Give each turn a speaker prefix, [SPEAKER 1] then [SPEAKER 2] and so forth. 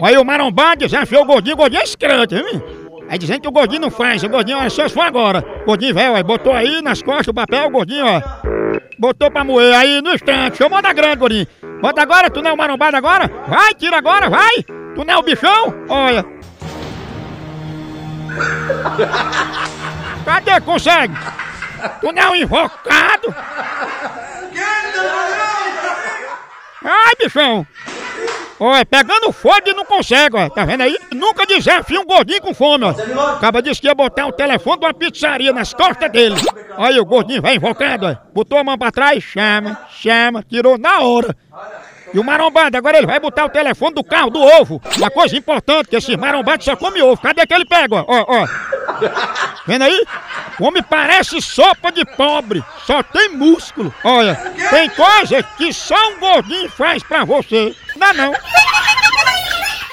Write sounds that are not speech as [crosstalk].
[SPEAKER 1] Aí o marombá desafiou o gordinho, o gordinho é escrante, hein? Aí dizendo que o gordinho não faz, o gordinho, olha, só agora. O gordinho velho, aí botou aí nas costas o papel, o gordinho, ó. Botou pra moer aí no instante, chamou da grande, gordinho. Bota agora, tu não é o marombado agora? Vai, tira agora, vai! Tu não é o bichão? Olha. [laughs] Cadê? Consegue? Tu não é o invocado? Ai, bichão! Olha, pegando fogo e não consegue, ó. Tá vendo aí? Nunca desafia um gordinho com fome, ó. Acaba disse que ia botar o telefone de uma pizzaria nas costas dele. Aí o gordinho vai invocado, ó. Botou a mão pra trás, chama, chama, tirou na hora. E o marombado, agora ele vai botar o telefone do carro do ovo. Uma coisa importante, que esse marombado só come ovo. Cadê que ele pega, ó? Ó, ó. Vendo aí? O homem parece sopa de pobre, só tem músculo. Olha, tem coisa que só um gordinho faz pra você. Não, não.